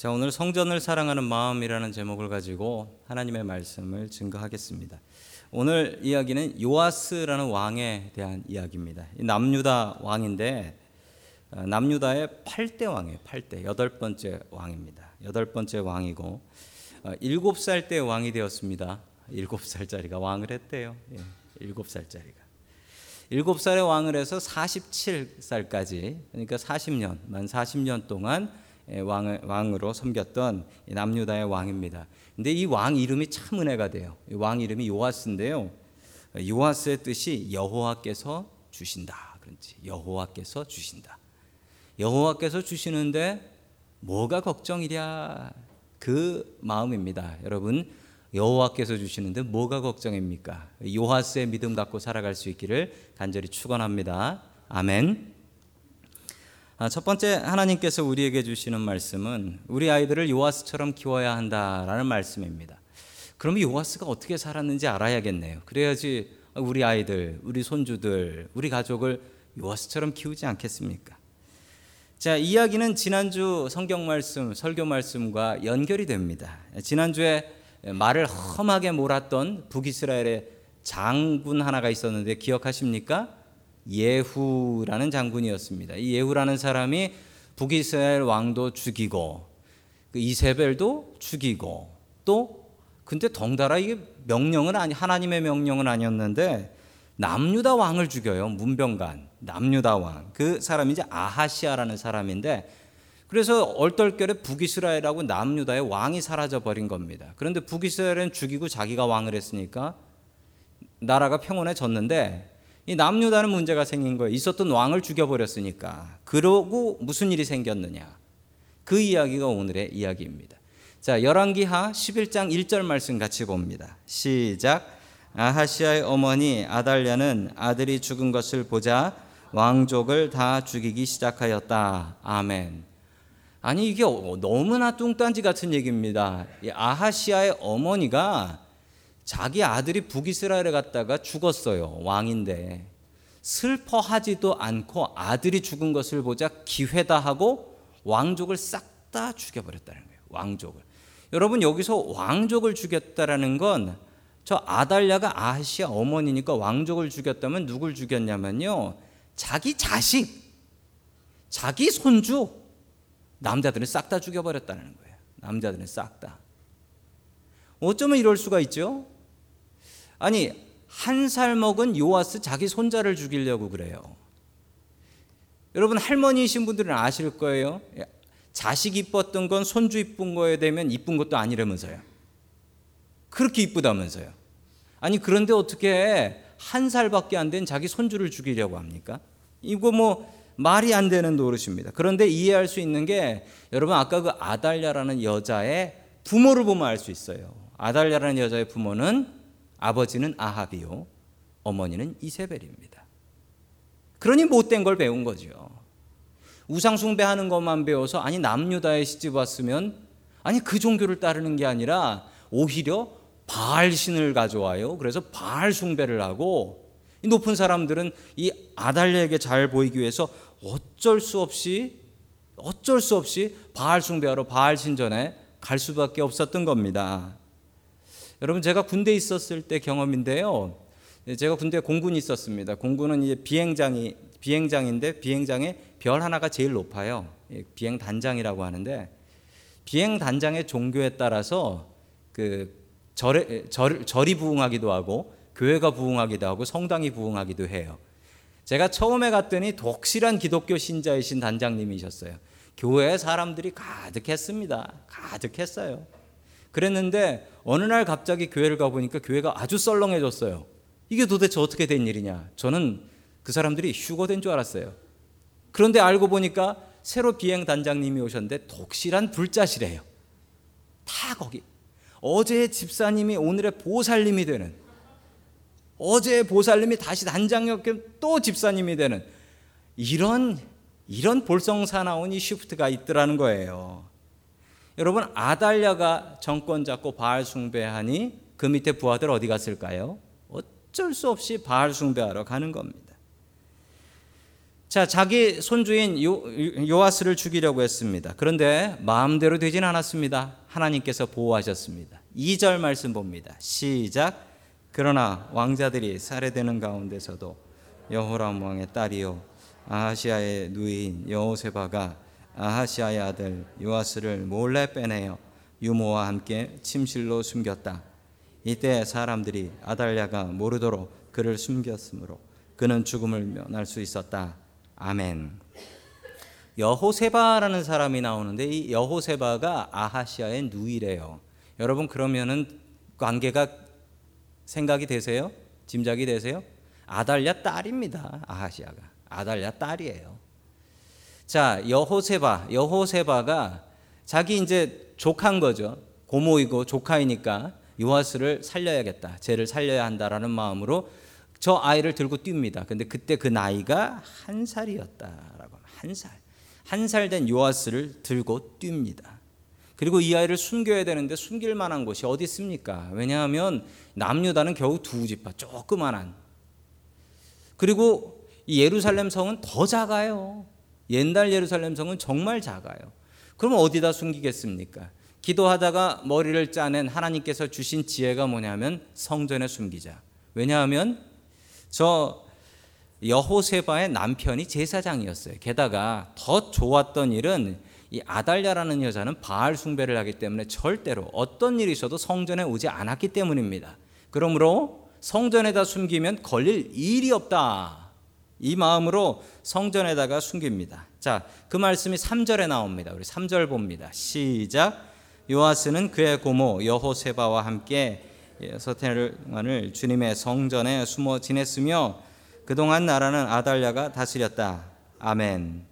자, 오늘 성전을 사랑하는 마음이라는 제목을 가지고 하나님의 말씀을 증거하겠습니다. 오늘 이야기는 요아스라는 왕에 대한 이야기입니다. 남유다 왕인데 어, 남유다의 8대 왕이에요. 8대. 여덟 번째 왕입니다. 여덟 번째 왕이고 어, 일곱 살 때 왕이 되었습니다. 일곱 살짜리가 왕을 했대요. 예, 일곱 살짜리가. 일곱 살에 왕을 해서 47살까지 그러니까 40년 만 40년 동안 예, 왕을, 왕으로 섬겼던 남유다의 왕입니다. 근데 이 왕 이름이 참 은혜가 돼요. 왕 이름이 요아스인데요. 요아스의 뜻이 여호와께서 주신다. 그런지 여호와께서 주신다. 여호와께서 주시는데 뭐가 걱정이랴 그 마음입니다. 여러분 여호와께서 주시는데 뭐가 걱정입니까? 요하스의 믿음 갖고 살아갈 수 있기를 간절히 축원합니다. 아멘. 아, 첫 번째 하나님께서 우리에게 주시는 말씀은 우리 아이들을 요하스처럼 키워야 한다라는 말씀입니다. 그럼 요하스가 어떻게 살았는지 알아야겠네요. 그래야지 우리 아이들, 우리 손주들, 우리 가족을 요하스처럼 키우지 않겠습니까? 자, 이야기는 지난주 성경 말씀, 설교 말씀과 연결이 됩니다. 지난주에 말을 험하게 몰았던 북이스라엘의 장군 하나가 있었는데 기억하십니까? 예후라는 장군이었습니다. 이 예후라는 사람이 북이스라엘 왕도 죽이고 그 이세벨도 죽이고 또 근데 덩달아 이게 명령은 아니 하나님의 명령은 아니었는데 남유다 왕을 죽여요. 문병간 남유다 왕. 그 사람이 이제 아하시아라는 사람인데 그래서 얼떨결에 북이스라엘하고 남유다의 왕이 사라져 버린 겁니다. 그런데 북이스라엘은 죽이고 자기가 왕을 했으니까 나라가 평온해졌는데 이 남유다는 문제가 생긴 거예요. 있었던 왕을 죽여버렸으니까. 그러고 무슨 일이 생겼느냐. 그 이야기가 오늘의 이야기입니다. 자, 열왕기하 11장 1절 말씀 같이 봅니다. 시작. 아하시아의 어머니 아달랴는 아들이 죽은 것을 보자 왕족을 다 죽이기 시작하였다. 아멘. 아니 이게 너무나 뚱딴지 같은 얘기입니다. 아하시아의 어머니가 자기 아들이 북이스라엘에 갔다가 죽었어요. 왕인데 슬퍼하지도 않고 아들이 죽은 것을 보자 기회다 하고 왕족을 싹 다 죽여버렸다는 거예요. 왕족을. 여러분 여기서 왕족을 죽였다라는 건 저 아달랴가 아하시아 어머니니까 왕족을 죽였다면 누굴 죽였냐면요. 자기 자식, 자기 손주, 남자들은 싹 다 죽여버렸다는 거예요. 남자들은 싹 다. 어쩌면 이럴 수가 있죠? 아니, 한 살 먹은 요아스 자기 손자를 죽이려고 그래요. 여러분, 할머니이신 분들은 아실 거예요. 자식 이뻤던 건 손주 이쁜 거에 되면 이쁜 것도 아니라면서요. 그렇게 이쁘다면서요. 아니, 그런데 어떻게 한 살밖에 안 된 자기 손주를 죽이려고 합니까? 이거 뭐 말이 안 되는 노릇입니다. 그런데 이해할 수 있는 게 여러분 아까 그 아달랴라는 여자의 부모를 보면 알 수 있어요. 아달랴라는 여자의 부모는 아버지는 아합이요. 어머니는 이세벨입니다. 그러니 못된 걸 배운 거죠. 우상숭배하는 것만 배워서 아니 남유다에 시집 왔으면 아니 그 종교를 따르는 게 아니라 오히려 바알 신을 가져와요. 그래서 바알 숭배를 하고 이 높은 사람들은 이 아달랴에게 잘 보이기 위해서 어쩔 수 없이 어쩔 수 없이 바알 숭배하러 바알 신전에 갈 수밖에 없었던 겁니다. 여러분 제가 군대에 있었을 때 경험인데요. 제가 군대 공군이 있었습니다. 공군은 이제 비행장이 비행장인데 비행장에 별 하나가 제일 높아요. 예, 비행 단장이라고 하는데 비행 단장의 종교에 따라서 그 절, 절, 절이 부응하기도 하고 교회가 부흥하기도 하고 성당이 부흥하기도 해요. 제가 처음에 갔더니 독실한 기독교 신자이신 단장님이셨어요. 교회에 사람들이 가득했습니다. 가득했어요. 그랬는데 어느 날 갑자기 교회를 가보니까 교회가 아주 썰렁해졌어요. 이게 도대체 어떻게 된 일이냐? 저는 그 사람들이 휴거된 줄 알았어요. 그런데 알고 보니까 새로 비행 단장님이 오셨는데 독실한 불자시래요. 다 거기. 어제 집사님이 오늘의 보살님이 되는 어제 보살님이 다시 단장역겸 또 집사님이 되는 이런 이런 볼성사나운 이 시프트가 있더라는 거예요. 여러분 아달랴가 정권 잡고 바알 숭배하니 그 밑에 부하들 어디 갔을까요? 어쩔 수 없이 바알 숭배하러 가는 겁니다. 자, 자기 손주인 요, 요아스를 죽이려고 했습니다. 그런데 마음대로 되진 않았습니다. 하나님께서 보호하셨습니다. 2절 말씀 봅니다. 시작. 그러나 왕자들이 살해되는 가운데서도 여호람 왕의 딸이요 아하시아의 누이인 여호세바가 아하시아의 아들 요아스를 몰래 빼내어 유모와 함께 침실로 숨겼다. 이때 사람들이 아달랴가 모르도록 그를 숨겼으므로 그는 죽음을 면할 수 있었다. 아멘. 여호세바라는 사람이 나오는데 이 여호세바가 아하시아의 누이래요. 여러분 그러면은 관계가 생각이 되세요? 짐작이 되세요? 아달랴 딸입니다. 아하시아가 아달랴 딸이에요. 자 여호세바 여호세바가 자기 이제 족한 거죠. 고모이고 조카이니까 요아스를 살려야겠다. 쟤를 살려야 한다라는 마음으로 저 아이를 들고 뜁니다. 근데 그때 그 나이가 한 살이었다라고 한 살. 한 살 된 요아스를 들고 뜁니다. 그리고 이 아이를 숨겨야 되는데 숨길 만한 곳이 어디 있습니까? 왜냐하면 남유다는 겨우 두 지파 조그만한. 그리고 이 예루살렘 성은 더 작아요. 옛날 예루살렘 성은 정말 작아요. 그럼 어디다 숨기겠습니까? 기도하다가 머리를 짜낸 하나님께서 주신 지혜가 뭐냐면 성전에 숨기자. 왜냐하면 저 여호세바의 남편이 제사장이었어요. 게다가 더 좋았던 일은 이 아달랴라는 여자는 바알 숭배를 하기 때문에 절대로 어떤 일이 있어도 성전에 오지 않았기 때문입니다. 그러므로 성전에다 숨기면 걸릴 일이 없다. 이 마음으로 성전에다가 숨깁니다. 자, 그 말씀이 3절에 나옵니다. 우리 3절 봅니다. 시작. 요아스는 그의 고모 여호세바와 함께 서테르만을 주님의 성전에 숨어 지냈으며 그동안 나라는 아달랴가 다스렸다. 아멘.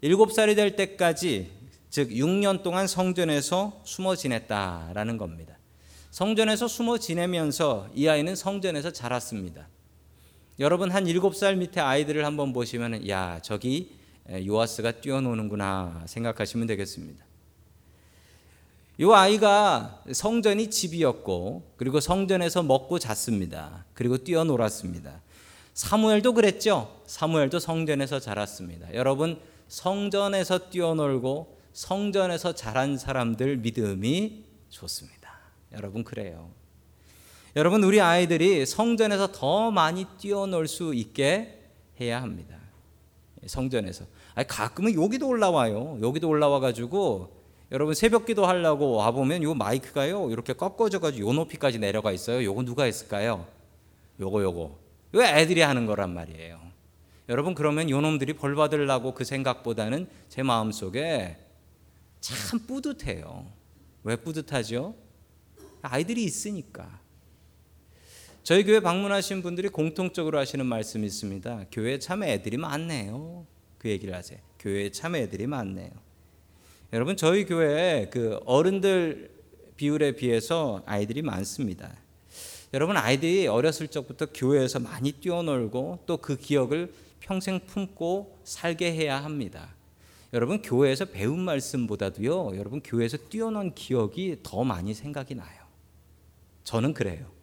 일곱 살이 될 때까지 즉 6년 동안 성전에서 숨어 지냈다라는 겁니다. 성전에서 숨어 지내면서 이 아이는 성전에서 자랐습니다. 여러분 한 7살 밑에 아이들을 한번 보시면 야 저기 요아스가 뛰어노는구나 생각하시면 되겠습니다. 이 아이가 성전이 집이었고 그리고 성전에서 먹고 잤습니다. 그리고 뛰어놀았습니다. 사무엘도 그랬죠. 사무엘도 성전에서 자랐습니다. 여러분 성전에서 뛰어놀고 성전에서 자란 사람들 믿음이 좋습니다. 여러분 그래요. 여러분 우리 아이들이 성전에서 더 많이 뛰어놀 수 있게 해야 합니다. 성전에서. 아니 가끔은 여기도 올라와요. 여기도 올라와 가지고 여러분 새벽 기도 하려고 와 보면 요 마이크가요 이렇게 꺾어져 가지고 요 높이까지 내려가 있어요. 요거 누가 했을까요? 요거 요거. 요 애들이 하는 거란 말이에요. 여러분 그러면 요 놈들이 벌 받으려고 그 생각보다는 제 마음 속에 참 뿌듯해요. 왜 뿌듯하죠? 아이들이 있으니까. 저희 교회 방문하신 분들이 공통적으로 하시는 말씀이 있습니다. 교회에 참 애들이 많네요. 그 얘기를 하세요. 교회에 참 애들이 많네요. 여러분 저희 교회에 그 어른들 비율에 비해서 아이들이 많습니다. 여러분 아이들이 어렸을 적부터 교회에서 많이 뛰어놀고 또 그 기억을 평생 품고 살게 해야 합니다. 여러분 교회에서 배운 말씀보다도요. 여러분 교회에서 뛰어난 기억이 더 많이 생각이 나요. 저는 그래요.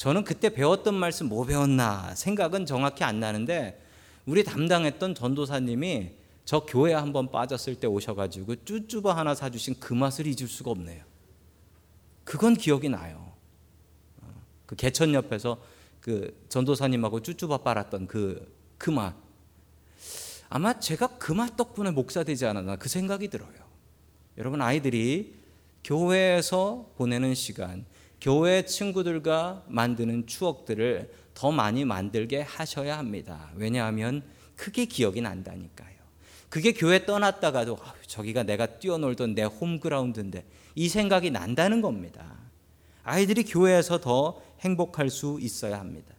저는 그때 배웠던 말씀 뭐 배웠나 생각은 정확히 안 나는데 우리 담당했던 전도사님이 저 교회 한번 빠졌을 때 오셔가지고 쭈쭈바 하나 사주신 그 맛을 잊을 수가 없네요. 그건 기억이 나요. 어, 그 개천 옆에서 그 전도사님하고 쭈쭈바 빨았던 그, 그 맛. 아마 제가 그 맛 덕분에 목사 되지 않았나 그 생각이 들어요. 여러분, 아이들이 교회에서 보내는 시간, 교회 친구들과 만드는 추억들을 더 많이 만들게 하셔야 합니다. 왜냐하면 크게 기억이 난다니까요. 그게 교회 떠났다가도 아, 저기가 내가 뛰어놀던 내 홈그라운드인데 이 생각이 난다는 겁니다. 아이들이 교회에서 더 행복할 수 있어야 합니다.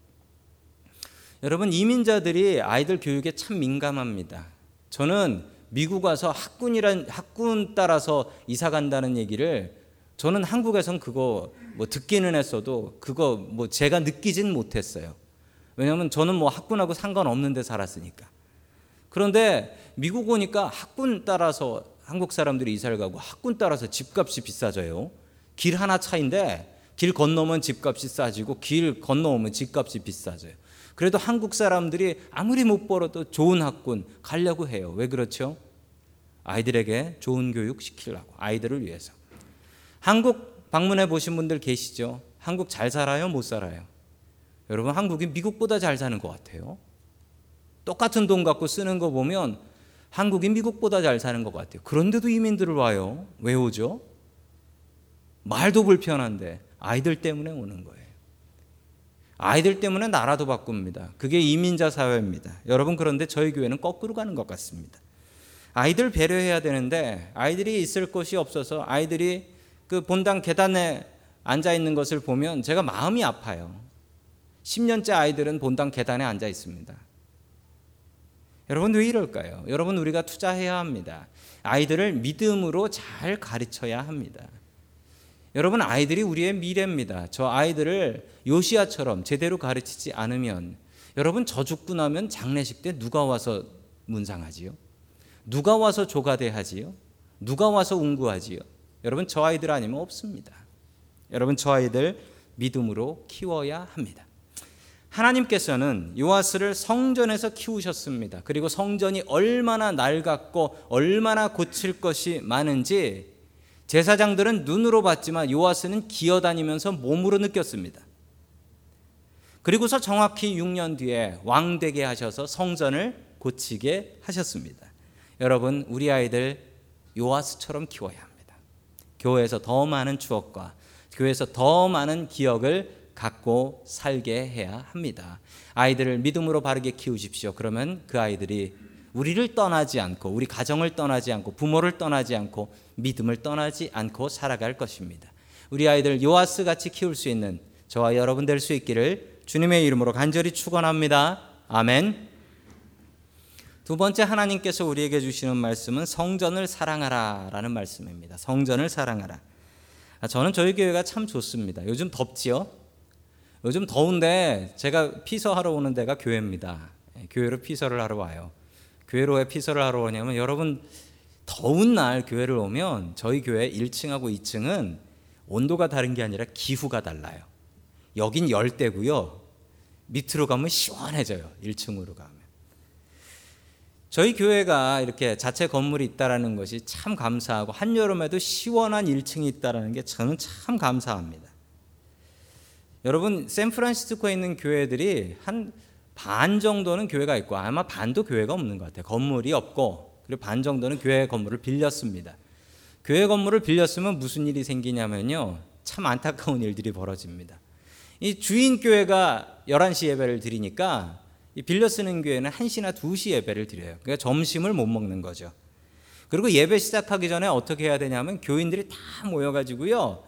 여러분 이민자들이 아이들 교육에 참 민감합니다. 저는 미국 와서 학군이란 학군 따라서 이사 간다는 얘기를 저는 한국에선 그거 뭐 듣기는 했어도 그거 뭐 제가 느끼진 못했어요. 왜냐하면 저는 뭐 학군하고 상관없는데 살았으니까. 그런데 미국 오니까 학군 따라서 한국 사람들이 이사를 가고 학군 따라서 집값이 비싸져요. 길 하나 차인데 길 건너면 집값이 싸지고 길 건너오면 집값이 비싸져요. 그래도 한국 사람들이 아무리 못 벌어도 좋은 학군 가려고 해요. 왜 그렇죠? 아이들에게 좋은 교육 시키려고 아이들을 위해서. 한국 방문해 보신 분들 계시죠? 한국 잘 살아요? 못 살아요? 여러분 한국이 미국보다 잘 사는 것 같아요. 똑같은 돈 갖고 쓰는 거 보면 한국이 미국보다 잘 사는 것 같아요. 그런데도 이민들을 와요. 왜 오죠? 말도 불편한데 아이들 때문에 오는 거예요. 아이들 때문에 나라도 바꿉니다. 그게 이민자 사회입니다. 여러분 그런데 저희 교회는 거꾸로 가는 것 같습니다. 아이들 배려해야 되는데 아이들이 있을 곳이 없어서 아이들이 그 본당 계단에 앉아 있는 것을 보면 제가 마음이 아파요. 10년째 아이들은 본당 계단에 앉아 있습니다. 여러분 왜 이럴까요? 여러분 우리가 투자해야 합니다. 아이들을 믿음으로 잘 가르쳐야 합니다. 여러분 아이들이 우리의 미래입니다. 저 아이들을 요시아처럼 제대로 가르치지 않으면 여러분 저 죽고 나면 장례식 때 누가 와서 문상하지요? 누가 와서 조가대하지요? 누가 와서 운구하지요? 여러분 저 아이들 아니면 없습니다. 여러분 저 아이들 믿음으로 키워야 합니다. 하나님께서는 요아스를 성전에서 키우셨습니다. 그리고 성전이 얼마나 낡았고 얼마나 고칠 것이 많은지 제사장들은 눈으로 봤지만 요아스는 기어다니면서 몸으로 느꼈습니다. 그리고서 정확히 6년 뒤에 왕 되게 하셔서 성전을 고치게 하셨습니다. 여러분, 우리 아이들 요아스처럼 키워야 합니다. 교회에서 더 많은 추억과 교회에서 더 많은 기억을 갖고 살게 해야 합니다. 아이들을 믿음으로 바르게 키우십시오. 그러면 그 아이들이 우리를 떠나지 않고 우리 가정을 떠나지 않고 부모를 떠나지 않고 믿음을 떠나지 않고 살아갈 것입니다. 우리 아이들 요아스 같이 키울 수 있는 저와 여러분 될 수 있기를 주님의 이름으로 간절히 축원합니다. 아멘. 두 번째 하나님께서 우리에게 주시는 말씀은 성전을 사랑하라라는 말씀입니다. 성전을 사랑하라. 아, 저는 저희 교회가 참 좋습니다. 요즘 덥지요? 요즘 더운데 제가 피서하러 오는 데가 교회입니다. 예, 교회로 피서를 하러 와요. 교회로 왜 피서를 하러 오냐면 여러분 더운 날 교회를 오면 저희 교회 1층하고 2층은 온도가 다른 게 아니라 기후가 달라요. 여긴 열대고요. 밑으로 가면 시원해져요. 1층으로 가면. 저희 교회가 이렇게 자체 건물이 있다라는 것이 참 감사하고 한여름에도 시원한 1층이 있다라는 게 저는 참 감사합니다. 여러분 샌프란시스코에 있는 교회들이 한 반 정도는 교회가 있고 아마 반도 교회가 없는 것 같아요. 건물이 없고 그리고 반 정도는 교회 건물을 빌렸습니다. 교회 건물을 빌렸으면 무슨 일이 생기냐면요. 참 안타까운 일들이 벌어집니다. 이 주인 교회가 11시 예배를 드리니까 이 빌려 쓰는 교회는 1시나 2시 예배를 드려요. 그러니까 점심을 못 먹는 거죠. 그리고 예배 시작하기 전에 어떻게 해야 되냐면 교인들이 다 모여가지고요.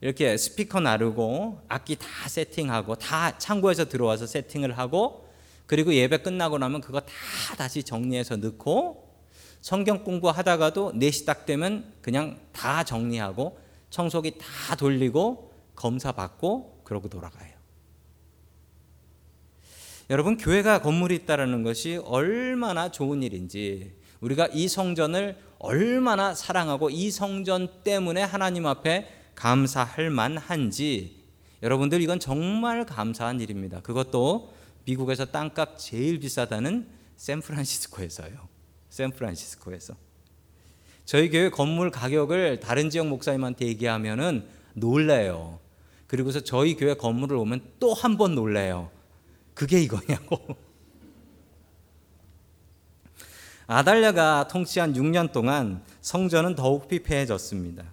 이렇게 스피커 나르고 악기 다 세팅하고 다 창고에서 들어와서 세팅을 하고 그리고 예배 끝나고 나면 그거 다 다시 정리해서 넣고 성경 공부하다가도 4시 딱 되면 그냥 다 정리하고 청소기 다 돌리고 검사 받고 그러고 돌아가요. 여러분 교회가 건물이 있다라는 것이 얼마나 좋은 일인지 우리가 이 성전을 얼마나 사랑하고 이 성전 때문에 하나님 앞에 감사할 만한지 여러분들 이건 정말 감사한 일입니다. 그것도 미국에서 땅값 제일 비싸다는 샌프란시스코에서요. 샌프란시스코에서. 저희 교회 건물 가격을 다른 지역 목사님한테 얘기하면은 놀래요. 그리고서 저희 교회 건물을 오면 또 한 번 놀래요. 그게 이거냐고. 아달랴가 통치한 6년 동안 성전은 더욱 피폐해졌습니다.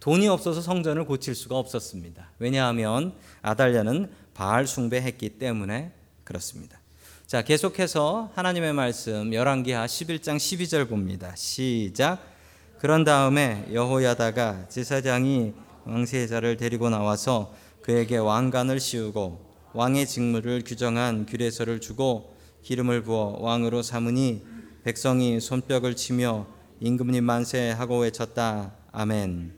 돈이 없어서 성전을 고칠 수가 없었습니다. 왜냐하면 아달랴는 바알 숭배했기 때문에 그렇습니다. 자, 계속해서 하나님의 말씀 열왕기하 11장 12절 봅니다. 시작. 그런 다음에 여호야다가 제사장이 왕세자를 데리고 나와서 그에게 왕관을 씌우고 왕의 직무를 규정한 규례서를 주고 기름을 부어 왕으로 삼으니 백성이 손뼉을 치며 임금님 만세 하고 외쳤다. 아멘.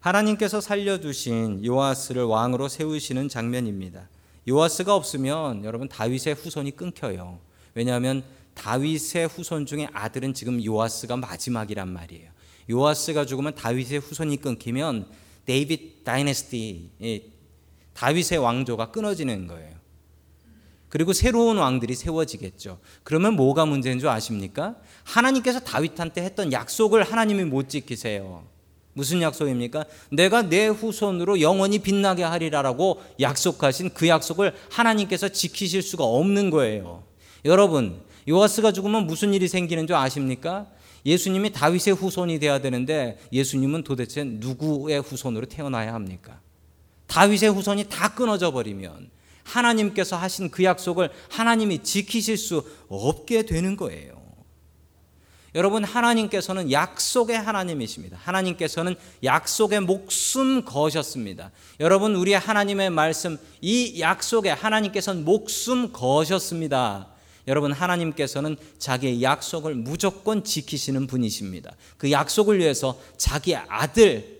하나님께서 살려두신 요아스를 왕으로 세우시는 장면입니다. 요아스가 없으면 여러분 다윗의 후손이 끊겨요. 왜냐하면 다윗의 후손 중에 아들은 지금 요아스가 마지막이란 말이에요. 요아스가 죽으면 다윗의 후손이 끊기면 데이빗 다이너스티 다윗의 왕조가 끊어지는 거예요. 그리고 새로운 왕들이 세워지겠죠. 그러면 뭐가 문제인 줄 아십니까? 하나님께서 다윗한테 했던 약속을 하나님이 못 지키세요. 무슨 약속입니까? 내가 내 후손으로 영원히 빛나게 하리라라고 약속하신 그 약속을 하나님께서 지키실 수가 없는 거예요. 여러분, 요아스가 죽으면 무슨 일이 생기는 줄 아십니까? 예수님이 다윗의 후손이 되어야 되는데 예수님은 도대체 누구의 후손으로 태어나야 합니까? 다윗의 후손이 다 끊어져 버리면 하나님께서 하신 그 약속을 하나님이 지키실 수 없게 되는 거예요. 여러분, 하나님께서는 약속의 하나님이십니다. 하나님께서는 약속의 목숨 거셨습니다. 여러분, 우리의 하나님의 말씀, 이 약속에 하나님께서는 목숨 거셨습니다. 여러분, 하나님께서는 자기의 약속을 무조건 지키시는 분이십니다. 그 약속을 위해서 자기 아들,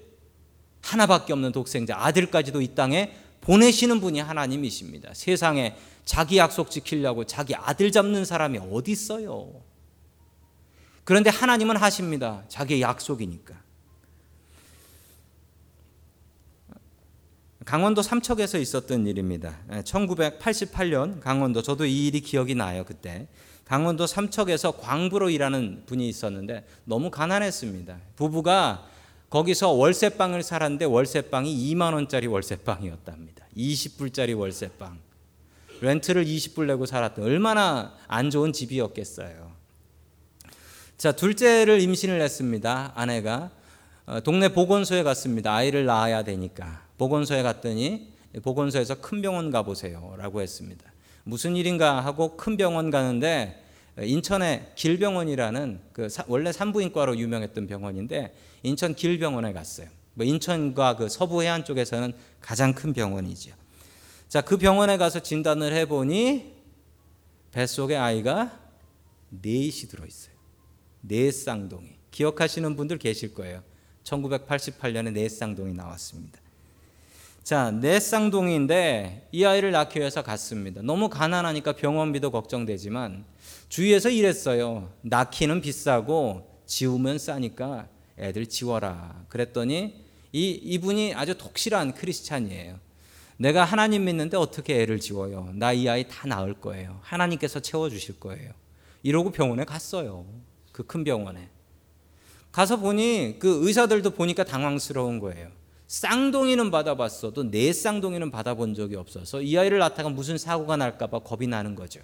하나밖에 없는 독생자, 아들까지도 이 땅에 보내시는 분이 하나님이십니다. 세상에 자기 약속 지키려고 자기 아들 잡는 사람이 어디 있어요? 그런데 하나님은 하십니다. 자기의 약속이니까. 강원도 삼척에서 있었던 일입니다. 1988년 강원도 저도 이 일이 기억이 나요 그때 강원도 삼척에서 광부로 일하는 분이 있었는데 너무 가난했습니다. 부부가 거기서 월세방을 살았는데 월세방이 2만 원짜리 월세방이었답니다. 20불짜리 월세방. 렌트를 20불 내고 살았던 얼마나 안 좋은 집이었겠어요. 자, 둘째를 임신을 했습니다. 아내가 어, 동네 보건소에 갔습니다. 아이를 낳아야 되니까. 보건소에 갔더니 보건소에서 큰 병원 가보세요 라고 했습니다. 무슨 일인가 하고 큰 병원 가는데 인천의 길병원이라는 그 원래 산부인과로 유명했던 병원인데 인천 길병원에 갔어요. 뭐 인천과 그 서부 해안 쪽에서는 가장 큰 병원이죠. 자, 그 병원에 가서 진단을 해 보니 뱃속에 아이가 넷이 들어 있어요. 넷 쌍둥이. 기억하시는 분들 계실 거예요. 1988년에 넷 쌍둥이 나왔습니다. 자, 넷 쌍둥이인데 이 아이를 낳기 위해서 갔습니다. 너무 가난하니까 병원비도 걱정되지만 주위에서 이랬어요. 낳기는 비싸고 지우면 싸니까 애들 지워라. 그랬더니 이 이분이 아주 독실한 크리스찬이에요. 내가 하나님 믿는데 어떻게 애를 지워요? 나 이 아이 다 낳을 거예요. 하나님께서 채워 주실 거예요. 이러고 병원에 갔어요. 그 큰 병원에. 가서 보니 그 의사들도 보니까 당황스러운 거예요. 쌍둥이는 받아봤어도 내네 쌍둥이는 받아본 적이 없어서 이 아이를 낳다가 무슨 사고가 날까봐 겁이 나는 거죠.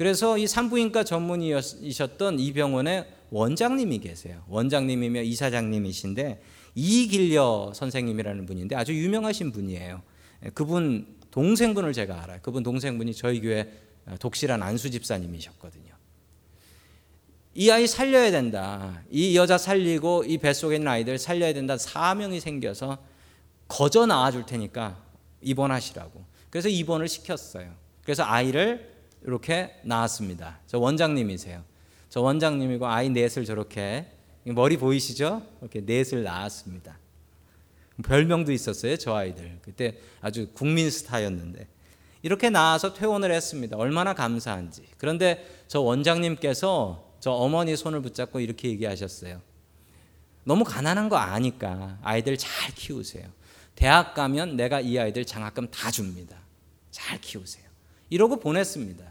그래서 이 산부인과 전문의이셨던 이 병원에 원장님이 계세요. 원장님이며 이사장님이신데 이길려 선생님이라는 분인데 아주 유명하신 분이에요. 그분 동생분을 제가 알아요. 그분 동생분이 저희 교회 독실한 안수 집사님이셨거든요. 이 아이 살려야 된다. 이 여자 살리고 이 뱃속에 있는 아이들 살려야 된다. 사명이 생겨서 거저 낳아줄 테니까 입원하시라고. 그래서 입원을 시켰어요. 그래서 아이를 이렇게 낳았습니다. 저 원장님이세요. 저 원장님이고 아이 넷을 저렇게 머리 보이시죠? 이렇게 넷을 낳았습니다. 별명도 있었어요, 저 아이들. 그때 아주 국민 스타였는데. 이렇게 나와서 퇴원을 했습니다. 얼마나 감사한지. 그런데 저 원장님께서 저 어머니 손을 붙잡고 이렇게 얘기하셨어요. 너무 가난한 거 아니까 아이들 잘 키우세요. 대학 가면 내가 이 아이들 장학금 다 줍니다. 잘 키우세요. 이러고 보냈습니다.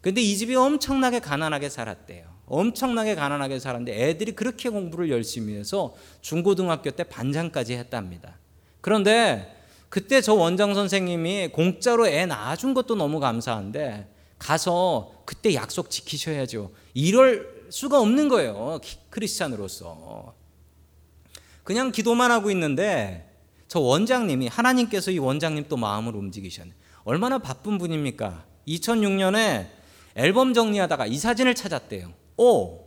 근데 이 집이 엄청나게 가난하게 살았대요. 엄청나게 가난하게 살았는데 애들이 그렇게 공부를 열심히 해서 중고등학교 때 반장까지 했답니다. 그런데 그때 저 원장 선생님이 공짜로 애 낳아준 것도 너무 감사한데 가서 그때 약속 지키셔야죠. 이럴 수가 없는 거예요. 크리스찬으로서. 그냥 기도만 하고 있는데 저 원장님이 하나님께서 이 원장님 또 마음을 움직이셨네. 얼마나 바쁜 분입니까? 2006년에 앨범 정리하다가 이 사진을 찾았대요. 오,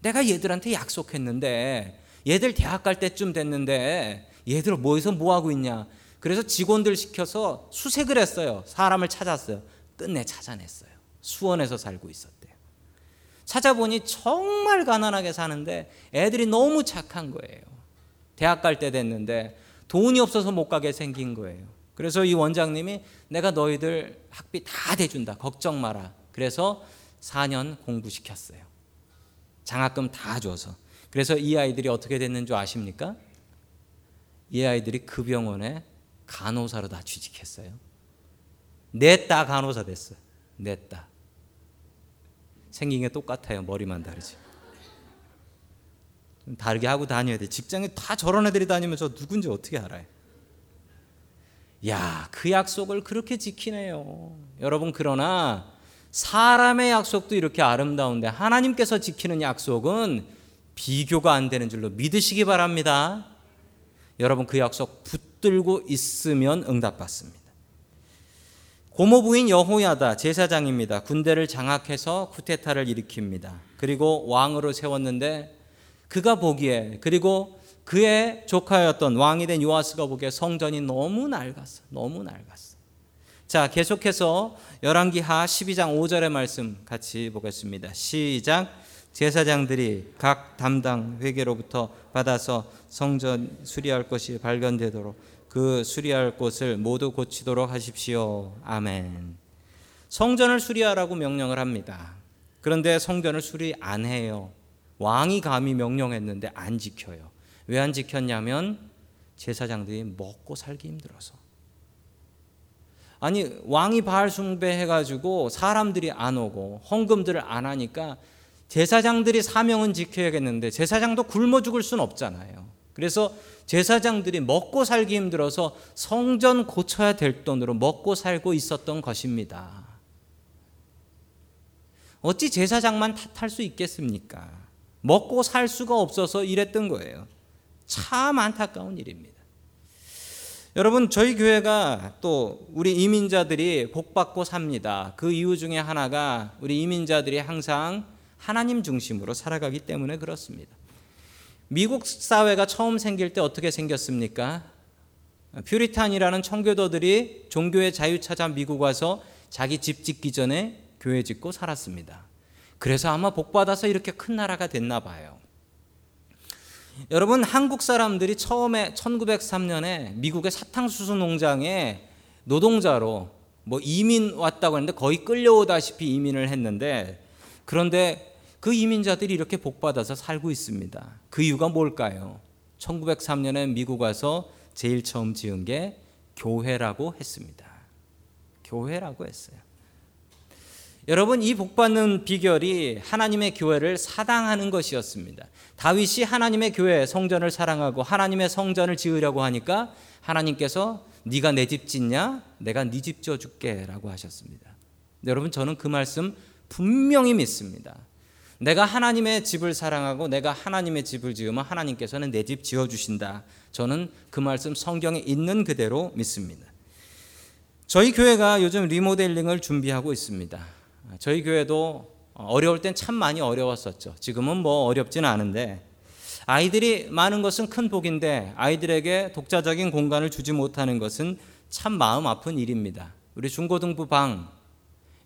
내가 얘들한테 약속했는데 얘들 대학 갈 때쯤 됐는데 얘들 뭐해서 뭐 하고 있냐? 그래서 직원들 시켜서 수색을 했어요. 사람을 찾았어요. 끝내 찾아냈어요. 수원에서 살고 있었대요. 찾아보니 정말 가난하게 사는데 애들이 너무 착한 거예요. 대학 갈 때 됐는데 돈이 없어서 못 가게 생긴 거예요. 그래서 이 원장님이 내가 너희들 학비 다 대준다. 걱정 마라. 그래서 4년 공부시켰어요. 장학금 다 줘서. 그래서 이 아이들이 어떻게 됐는 줄 아십니까? 이 아이들이 그 병원에 간호사로 다 취직했어요. 냈다 간호사 됐어. 냈다. 생긴 게 똑같아요. 머리만 다르지. 좀 다르게 하고 다녀야 돼. 직장에 다 저런 애들이 다니면 저 누군지 어떻게 알아요? 야, 그 약속을 그렇게 지키네요. 여러분, 그러나 사람의 약속도 이렇게 아름다운데 하나님께서 지키는 약속은 비교가 안 되는 줄로 믿으시기 바랍니다. 여러분, 그 약속 붙들고 있으면 응답받습니다. 고모 부인 여호야다 제사장입니다. 군대를 장악해서 쿠데타를 일으킵니다. 그리고 왕으로 세웠는데 그가 보기에 그리고 그의 조카였던 왕이 된 요아스가 보기에 성전이 너무 낡았어. 너무 낡았어. 자, 계속해서 열왕기하 12장 5절의 말씀 같이 보겠습니다. 시작. 제사장들이 각 담당 회계로부터 받아서 성전 수리할 것이 발견되도록 그 수리할 곳을 모두 고치도록 하십시오. 아멘. 성전을 수리하라고 명령을 합니다. 그런데 성전을 수리 안 해요. 왕이 감히 명령했는데 안 지켜요. 왜 안 지켰냐면 제사장들이 먹고 살기 힘들어서. 아니 왕이 바알 숭배해 가지고 사람들이 안 오고 헌금들을 안 하니까 제사장들이 사명은 지켜야겠는데 제사장도 굶어 죽을 순 없잖아요. 그래서 제사장들이 먹고 살기 힘들어서 성전 고쳐야 될 돈으로 먹고 살고 있었던 것입니다. 어찌 제사장만 탓할 수 있겠습니까? 먹고 살 수가 없어서 이랬던 거예요. 참 안타까운 일입니다. 여러분, 저희 교회가 또 우리 이민자들이 복받고 삽니다. 그 이유 중에 하나가 우리 이민자들이 항상 하나님 중심으로 살아가기 때문에 그렇습니다. 미국 사회가 처음 생길 때 어떻게 생겼습니까? 퓨리탄이라는 청교도들이 종교의 자유 찾아 미국 와서 자기 집 짓기 전에 교회 짓고 살았습니다. 그래서 아마 복 받아서 이렇게 큰 나라가 됐나 봐요. 여러분 한국 사람들이 처음에 1903년에 미국의 사탕수수 농장에 노동자로 뭐 이민 왔다고 했는데 거의 끌려오다시피 이민을 했는데 그런데 그 이민자들이 이렇게 복받아서 살고 있습니다. 그 이유가 뭘까요? 1903년에 미국 와서 제일 처음 지은 게 교회라고 했습니다. 교회라고 했어요. 여러분 이 복받는 비결이 하나님의 교회를 사당하는 것이었습니다. 다윗이 하나님의 교회 성전을 사랑하고 하나님의 성전을 지으려고 하니까 하나님께서 네가 내 집 짓냐? 내가 네 집 지어 줄게라고 하셨습니다. 여러분 저는 그 말씀 분명히 믿습니다. 내가 하나님의 집을 사랑하고 내가 하나님의 집을 지으면 하나님께서는 내 집 지어 주신다. 저는 그 말씀 성경에 있는 그대로 믿습니다. 저희 교회가 요즘 리모델링을 준비하고 있습니다. 저희 교회도 어려울 땐 참 많이 어려웠었죠. 지금은 뭐 어렵지는 않은데 아이들이 많은 것은 큰 복인데 아이들에게 독자적인 공간을 주지 못하는 것은 참 마음 아픈 일입니다. 우리 중고등부 방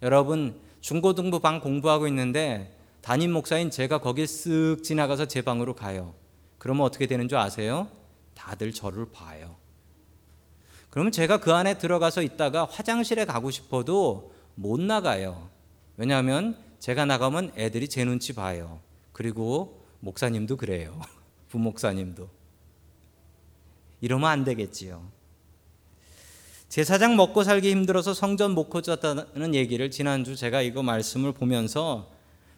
여러분 중고등부 방 공부하고 있는데 담임 목사인 제가 거기 쓱 지나가서 제 방으로 가요. 그러면 어떻게 되는 줄 아세요? 다들 저를 봐요. 그러면 제가 그 안에 들어가서 있다가 화장실에 가고 싶어도 못 나가요. 왜냐하면 제가 나가면 애들이 제 눈치 봐요. 그리고 목사님도 그래요. 부목사님도. 이러면 안 되겠지요. 제사장 먹고 살기 힘들어서 성전 못 고쳤다는 얘기를 지난주 제가 이거 말씀을 보면서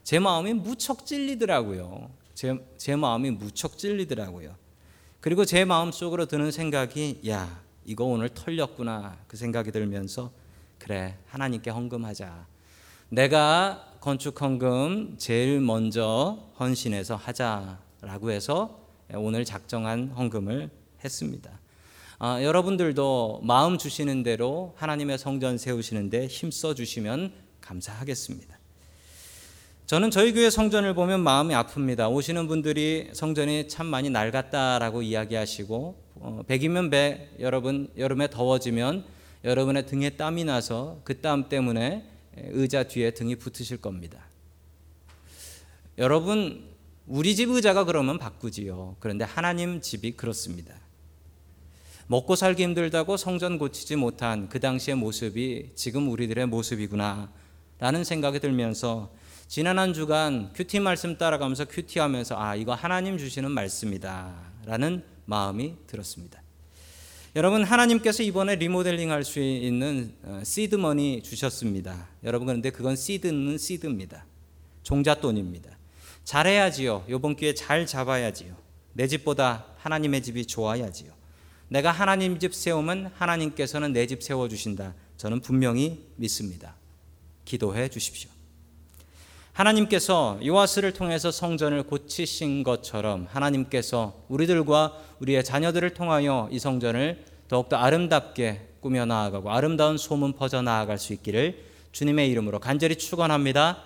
제 마음이 무척 찔리더라고요. 제, 제 마음이 무척 찔리더라고요. 그리고 제 마음 속으로 드는 생각이 야 이거 오늘 털렸구나 그 생각이 들면서 그래 하나님께 헌금하자. 내가 건축 헌금 제일 먼저 헌신해서 하자라고 해서 오늘 작정한 헌금을 했습니다. 아, 여러분들도 마음 주시는 대로 하나님의 성전 세우시는데 힘써 주시면 감사하겠습니다. 저는 저희 교회 성전을 보면 마음이 아픕니다. 오시는 분들이 성전이 참 많이 낡았다라고 이야기하시고 어, 백이면 배 여러분 여름에 더워지면 여러분의 등에 땀이 나서 그 땀 때문에 의자 뒤에 등이 붙으실 겁니다. 여러분 우리 집 의자가 그러면 바꾸지요. 그런데 하나님 집이 그렇습니다. 먹고 살기 힘들다고 성전 고치지 못한 그 당시의 모습이 지금 우리들의 모습이구나 라는 생각이 들면서 지난 한 주간 큐티 말씀 따라가면서 큐티하면서 아 이거 하나님 주시는 말씀이다 라는 마음이 들었습니다. 여러분 하나님께서 이번에 리모델링 할 수 있는 시드머니 주셨습니다. 여러분 그런데 그건 시드는 시드입니다. 종잣돈입니다. 잘해야지요. 요번 기회에 잘 잡아야지요. 내 집보다 하나님의 집이 좋아야지요. 내가 하나님 집 세우면 하나님께서는 내 집 세워 주신다. 저는 분명히 믿습니다. 기도해 주십시오. 하나님께서 요아스를 통해서 성전을 고치신 것처럼 하나님께서 우리들과 우리의 자녀들을 통하여 이 성전을 더욱더 아름답게 꾸며 나아가고 아름다운 소문 퍼져 나아갈 수 있기를 주님의 이름으로 간절히 축원합니다.